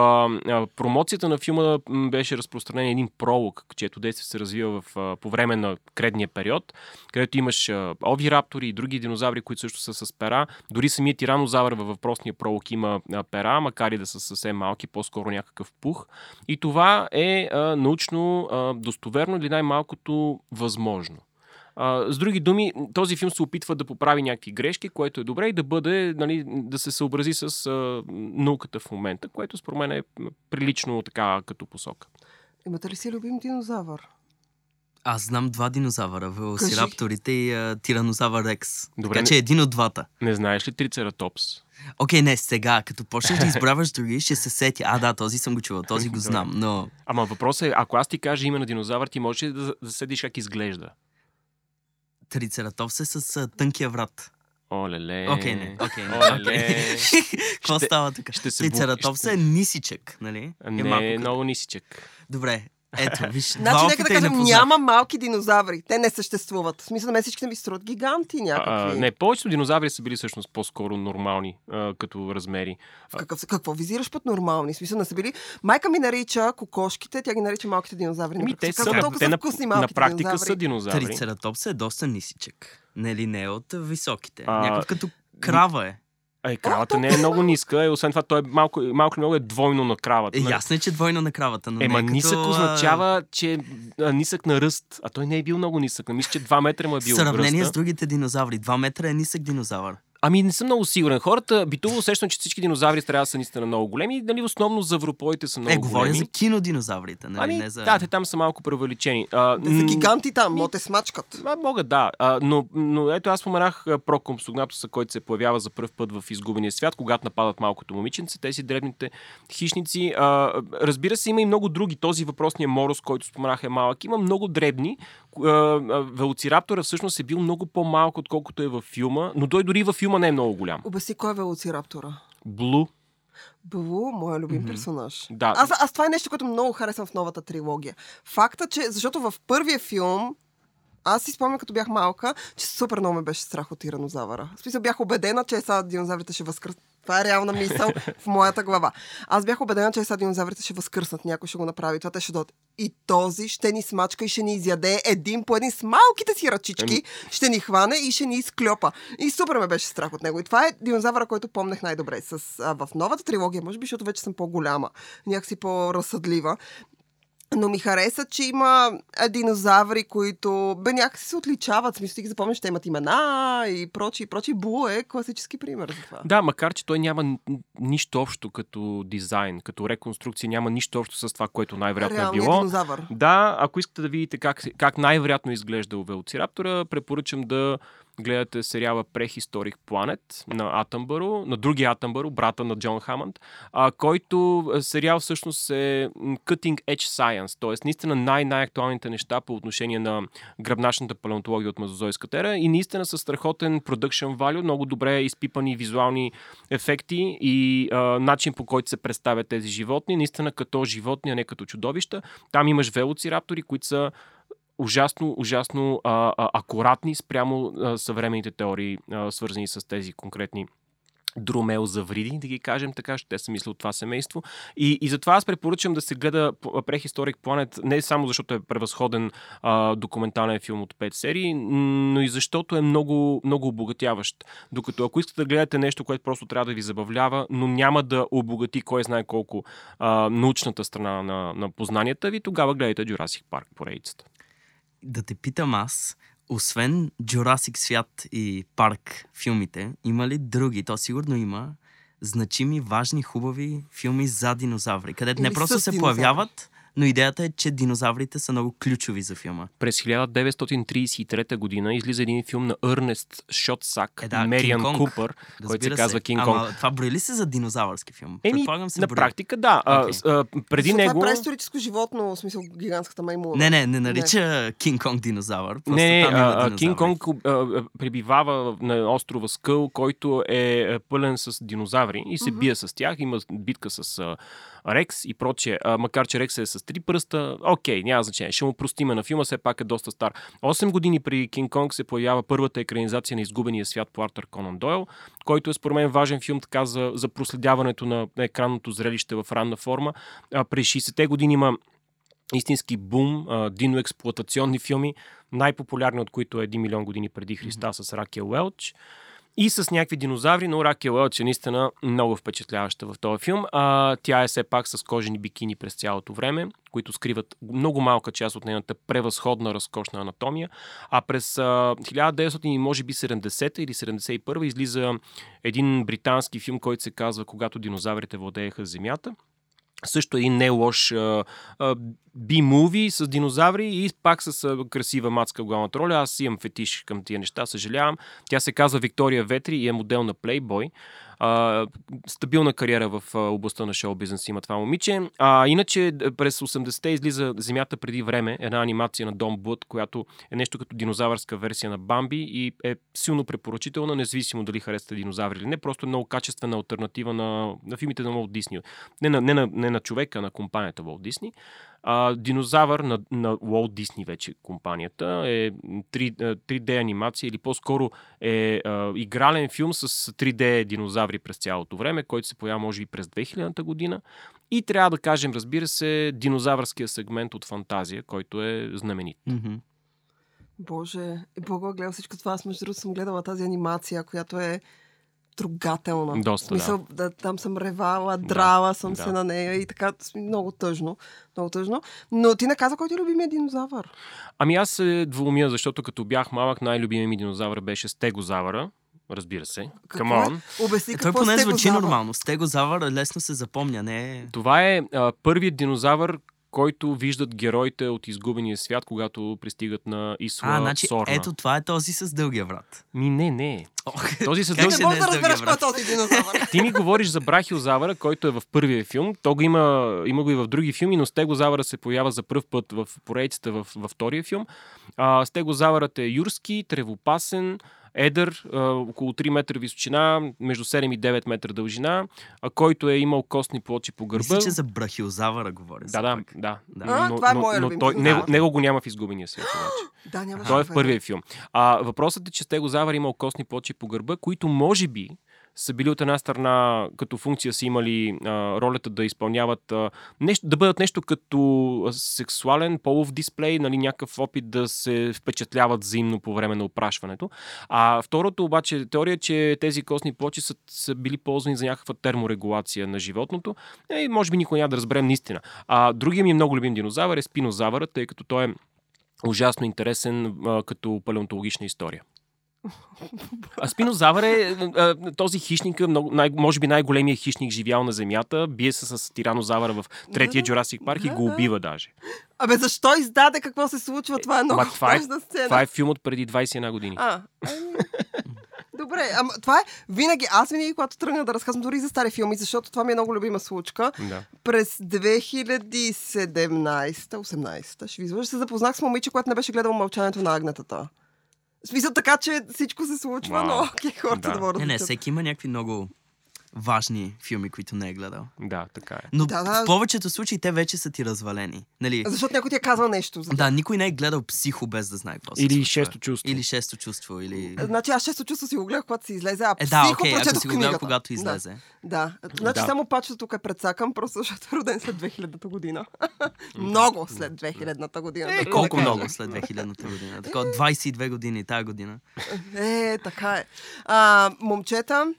а, промоцията на филма беше разпространен един пролог, чието действие се развива в, а, по време на кредния период, където имаш а, овираптори и други динозаври, които също са с пера. Дори самият тиранозавър във въпросния пролог има а, пера, макар и да са съвсем малки, по-скоро някакъв пух. И това е а, научно а, достоверно или най-малкото възможно. А, с други думи, този филм се опитва да поправи някакви грешки, което е добре и да бъде, нали, да се съобрази с а, науката в момента, което според мен е прилично така като посока. Имате ли си любим динозавър? Аз знам два динозавъра, велосирапторите и а, тиранозавър Рекс. Добре, така че един от двата. Не знаеш ли Трицератопс? Окей, не, сега, като почнеш да избраваш други, ще се сети. А, да, този съм го чувал, този го знам, но... Ама въпросът е, ако аз ти кажа име на динозавър, ти можеш ли да, да седиш как изглежда? Трицератопс е с тънкия врат. Оле-ле. Окей, не. Окей, не. Какво става тук? ще се Трицератопс ще- е нисичък, нали? Не, малко е като- много нисичък. Добре, ето, виж, Значи, нека да не кажем, няма малки динозаври. Те не съществуват. В смисъл, на мен всичките ми струват гиганти А, някакви. не, повечето динозаври са били всъщност по-скоро нормални а, като размери. В какъв, какво визираш под нормални? В смисъл, не са били... Майка ми нарича кокошките, тя ги нарича малките динозаври. Ами, те са, толкова те са на, вкусни на малките практика динозаври? са динозаври. Трицератопс е доста нисичък. Нали, не е от високите. А, Някакъв като крава е. Ай, кравата не е много ниска, и освен това той е малко, малко много е двойно на кравата. Е, ясно е, че двойно на кравата, но Ема е нисък като, а, означава, че а, нисък на ръст. А той не е бил много нисък. Мисля, че 2 метра му е В бил сравнение ръста. с другите динозаври. 2 метра е нисък динозавър. Ами не съм много сигурен. Хората битово усещам, че всички динозаври трябва да са наистина много големи. Нали, основно завропоите са много е, говоря големи. за кинодинозаврите, нали? Ами, не за... да, те там са малко превеличени. А, Те са гиганти там, мо те смачкат. А, могат, да. А, но, но ето аз споменах а, Прокомсогнатуса, който се появява за първ път в изгубения свят, когато нападат малкото момиченце, тези дребните хищници. А, разбира се, има и много други. Този въпросния Морос, който споменах е малък. Има много дребни. Велоцираптора всъщност е бил много по-малък, отколкото е във филма, но той дори във филма не е много голям. Обясни кой е велоцираптора. Блу. Блу, моя любим Мгм. персонаж. Да. Аз, аз това е нещо, което много харесвам в новата трилогия. Факта, че, защото в първия филм, аз си спомням, като бях малка, че супер много ме беше страх от тиранозавъра. В смисъл бях убедена, че сега динозаврите ще възкръснат. Това е реална мисъл в моята глава. Аз бях убедена, че сега динозаврите ще възкръснат. Някой ще го направи. Това те ще дойдат. И този ще ни смачка и ще ни изяде един по един с малките си ръчички. Ще ни хване и ще ни изклепа. И супер ме беше страх от него. И това е динозавъра, който помнех най-добре. С, а, в новата трилогия, може би, защото вече съм по-голяма, някакси по-разсъдлива. Но ми хареса, че има динозаври, които бе някакси се отличават. Смисъл, ти ги запомняш, те имат имена и прочи, и прочи. Бу е класически пример за това. Да, макар че той няма нищо общо като дизайн, като реконструкция, няма нищо общо с това, което най-вероятно е било. динозавър. Да, ако искате да видите как, как най-вероятно изглежда Велоцираптора, препоръчам да гледате сериала Prehistoric Planet на Атъмбъро, на другия Атъмбъро, брата на Джон Хамънд, а, който сериал всъщност е cutting edge science, т.е. наистина най-най-актуалните неща по отношение на гръбначната палеонтология от мазозойската ера и наистина с страхотен production value, много добре изпипани визуални ефекти и а, начин по който се представят тези животни, наистина като животни, а не като чудовища. Там имаш велоцираптори, които са ужасно, ужасно а, а, акуратни спрямо а, съвременните теории, а, свързани с тези конкретни дромеозавриди, да ги кажем така, ще те са мисля от това семейство. И, и затова аз препоръчам да се гледа Prehistoric Planet не само защото е превъзходен а, документален филм от 5 серии, но и защото е много, много обогатяващ. Докато ако искате да гледате нещо, което просто трябва да ви забавлява, но няма да обогати кой знае колко а, научната страна на, на познанията ви, тогава гледайте Jurassic Park поредицата. Да те питам аз, освен Jurassic свят и парк филмите, има ли други, то сигурно има, значими, важни, хубави филми за динозаври, където не просто се динозаври. появяват, но идеята е, че динозаврите са много ключови за филма. През 1933 година излиза един филм на Ернест Шотсак Е, да, да, Мериан. Купър, който се Разбира казва Кинг Ама Конг. това брои ли се за динозавърски филм? Еми, Предполагам се на брои. практика да. А, Окей. с- а, преди Мисля, него... Това е преисторическо животно, в смисъл гигантската маймуна. Не, не, не нарича Кинг Конг динозавър. Не, а, а. Кинг Конг а, а, пребивава на острова Скъл, който е а, пълен с динозаври и се Мгм. бие с тях. Има битка с а, Рекс и прочее. А, макар, че Рекс е с три пръста, окей, няма значение. Ще му простиме на филма, все пак е доста стар. Осем години преди Кинг Конг се появява първата екранизация на изгубения свят по Артър Конан Дойл, който е според мен важен филм така за, за проследяването на, екранното зрелище в ранна форма. А, през 60-те години има истински бум, диноексплуатационни филми, най-популярни от които е 1 милион години преди Христа mm-hmm. с Ракел Уелч и с някакви динозаври, но Ракел Уелч е наистина много впечатляваща в този филм. А, тя е все пак с кожени бикини през цялото време, които скриват много малка част от нейната превъзходна, разкошна анатомия. А през а, 1900, може би 70 или 71 излиза един британски филм, който се казва Когато динозаврите владееха земята също един не лош би-муви с динозаври и пак с красива мацка в главната роля. Аз имам фетиш към тия неща, съжалявам. Тя се казва Виктория Ветри и е модел на Playboy. А, стабилна кариера в а, областта на шоу бизнес има това момиче. А, иначе д- през 80-те излиза Земята преди време, една анимация на Дом Блът, която е нещо като динозавърска версия на Бамби и е силно препоръчителна, независимо дали харесате динозаври или не. Просто е много качествена альтернатива на, на филмите на Уолт Дисни. Не на, не, на, не на човека, а на компанията Уолт Дисни. А, динозавър на, на Уолт Дисни вече компанията е 3, 3D анимация или по-скоро е а, игрален филм с 3D динозаври през цялото време, който се появява може би през 2000-та година. И трябва да кажем, разбира се, динозавърския сегмент от фантазия, който е знаменит. Мгм. Боже, и Бога е гледал всичко това. Аз между другото съм гледала тази анимация, която е трогателна. Доста, В смисъл, да. там съм ревала, драла съм да. се на нея и така, много тъжно. Много тъжно. Но ти не каза кой ти е любимия динозавър. Ами аз се двумя, защото като бях малък, най-любимият ми динозавър беше стегозавъра. Разбира се. Какво Come е? on. Обясни Е, той какво поне звучи нормално. Стегозавър лесно се запомня, не е... Това е а, първият динозавър, който виждат героите от изгубения свят, когато пристигат на Исла А, значи, Сорна. ето това е този с дългия врат. Ми, не, не. Ох, Този с Как Ти дълги... ще не можеш не да с разбереш дългия кой е този динозавър. Ти ми говориш за брахиозавъра, който е в първия филм. То го има, има го и в други филми, но стегозавъра се появява за първ път в поредицата в, във втория филм. А, стегозавърът е юрски, тревопасен, едър, а, около 3 метра височина, между 7 и 9 метра дължина, а, който е имал костни плочи по гърба. Мисля, че за брахиозавъра говори. Да, да, да. Да. А, това е моя но любим той, него, него го няма в изгубения свят. Да, нямаше. Той е в първия филм. А, въпросът е, че стегозавър имал костни плочи по гърба, които може би са били от една страна като функция са имали а, ролята да изпълняват а, нещо, да бъдат нещо като сексуален полов дисплей, нали, някакъв опит да се впечатляват взаимно по време на опрашването. А второто обаче теория, че тези костни плочи са, са били ползвани за някаква терморегулация на животното. Е, може би никой няма да разберем наистина. А другия ми много любим динозавър е спинозавъра, тъй като той е ужасно интересен а, като палеонтологична история. А спинозавър е а, този хищник, е много, най, може би най-големият хищник живял на Земята. Бие се с тиранозавъра в третия Да. Джурасик парк и Да, го да. убива даже. Абе, защо издаде какво се случва? Това е много Ама това е- сцена. Това е филм от преди 21 години. А, ами... Добре, ама това е винаги, аз винаги, когато тръгна да разказвам дори за стари филми, защото това ми е много любима случка, Да. през 2017-18, ще ви излъжа, се запознах с момиче, което не беше гледало Мълчането на агнетата. В смисъл така, че всичко се случва, Вау. но окей, хората Да. да могат да Не, не, всеки има някакви много важни филми, които не е гледал. Да, така е. Но Да, да. в повечето случаи те вече са ти развалени. Нали? Защото някой ти е казал нещо. За... Да, никой не е гледал психо без да знае какво се Или шесто чувство. Или шесто чувство, или... Значи аз често чувство си го гледах, когато си излезе, а Е, да, окей, ако си го гледал, когато излезе. Да, да. Значи Да. само пачето тук е предсакам, просто защото е роден след 2000-та година. много след 2000-та година. Е, да колко много след 2000-та година. Такова 22 години тази година. Е, така е. А, момчета,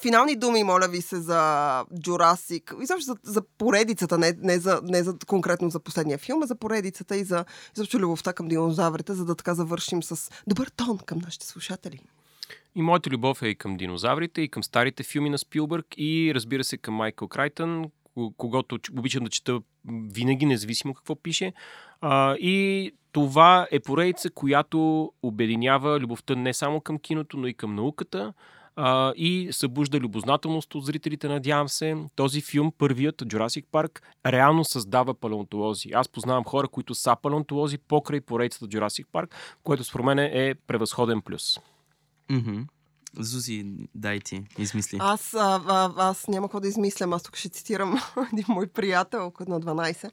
финални думи, моля ви се, за Джурасик. Изобщо за, за поредицата, не, не, за, не за, конкретно за последния филм, а за поредицата и за изобщо любовта към динозаврите, за да така завършим с добър тон към нашите слушатели. И моята любов е и към динозаврите, и към старите филми на Спилбърг, и разбира се към Майкъл Крайтън, ко- когато обичам да чета винаги, независимо какво пише. А, и това е поредица, която обединява любовта не само към киното, но и към науката. А, и събужда любознателност от зрителите, надявам се. Този филм, първият, Jurassic Парк, реално създава палеонтолози. Аз познавам хора, които са палеонтолози покрай поредицата Jurassic Парк, което според мен е превъзходен плюс. Мгм. Зузи, дай ти, измисли. Аз, а, а, аз няма какво да измислям. Аз тук ще цитирам един мой приятел на 12,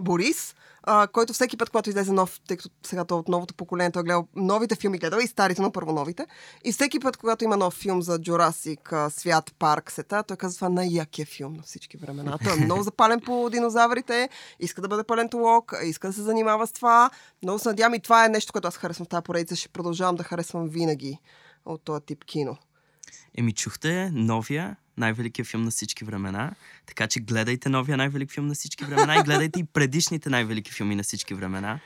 Борис, а, който всеки път, когато излезе нов, тъй като сега той е от новото поколение, той е гледал новите филми, гледал и старите, но първо новите. И всеки път, когато има нов филм за Джурасик, Свят, парк, сета, той казва това е най-якия филм на всички времена. Той е много запален по динозаврите, иска да бъде палентолог, иска да се занимава с това. Много се надявам и това е нещо, което аз харесвам в тази поредица. Ще продължавам да харесвам винаги от този тип кино. Еми, чухте новия най-великия филм на всички времена, така че гледайте новия най-велик филм на всички времена и гледайте и предишните най-велики филми на всички времена.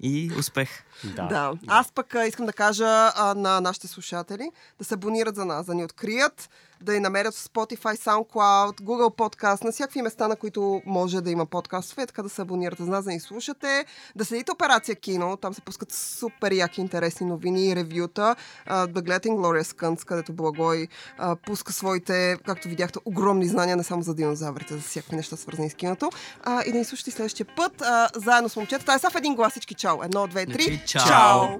и успех. Да. Да. Аз пък а, искам да кажа а, на нашите слушатели да се абонират за нас, да ни открият, да ни намерят в Spotify, SoundCloud, Google Podcast, на всякакви места, на които може да има подкастове, така да се абонирате за нас, да ни слушате, да следите Операция Кино, там се пускат супер яки интересни новини и ревюта, а, да гледате Inglourious Skunts, където Благой а, пуска своите, както видяхте, огромни знания не само за динозаврите, за всякакви неща свързани с киното. А, и да ни слушате следващия път, а, заедно с момчета. Е са в един глас всички чао. Едно, две, три. Значи, чао! чао!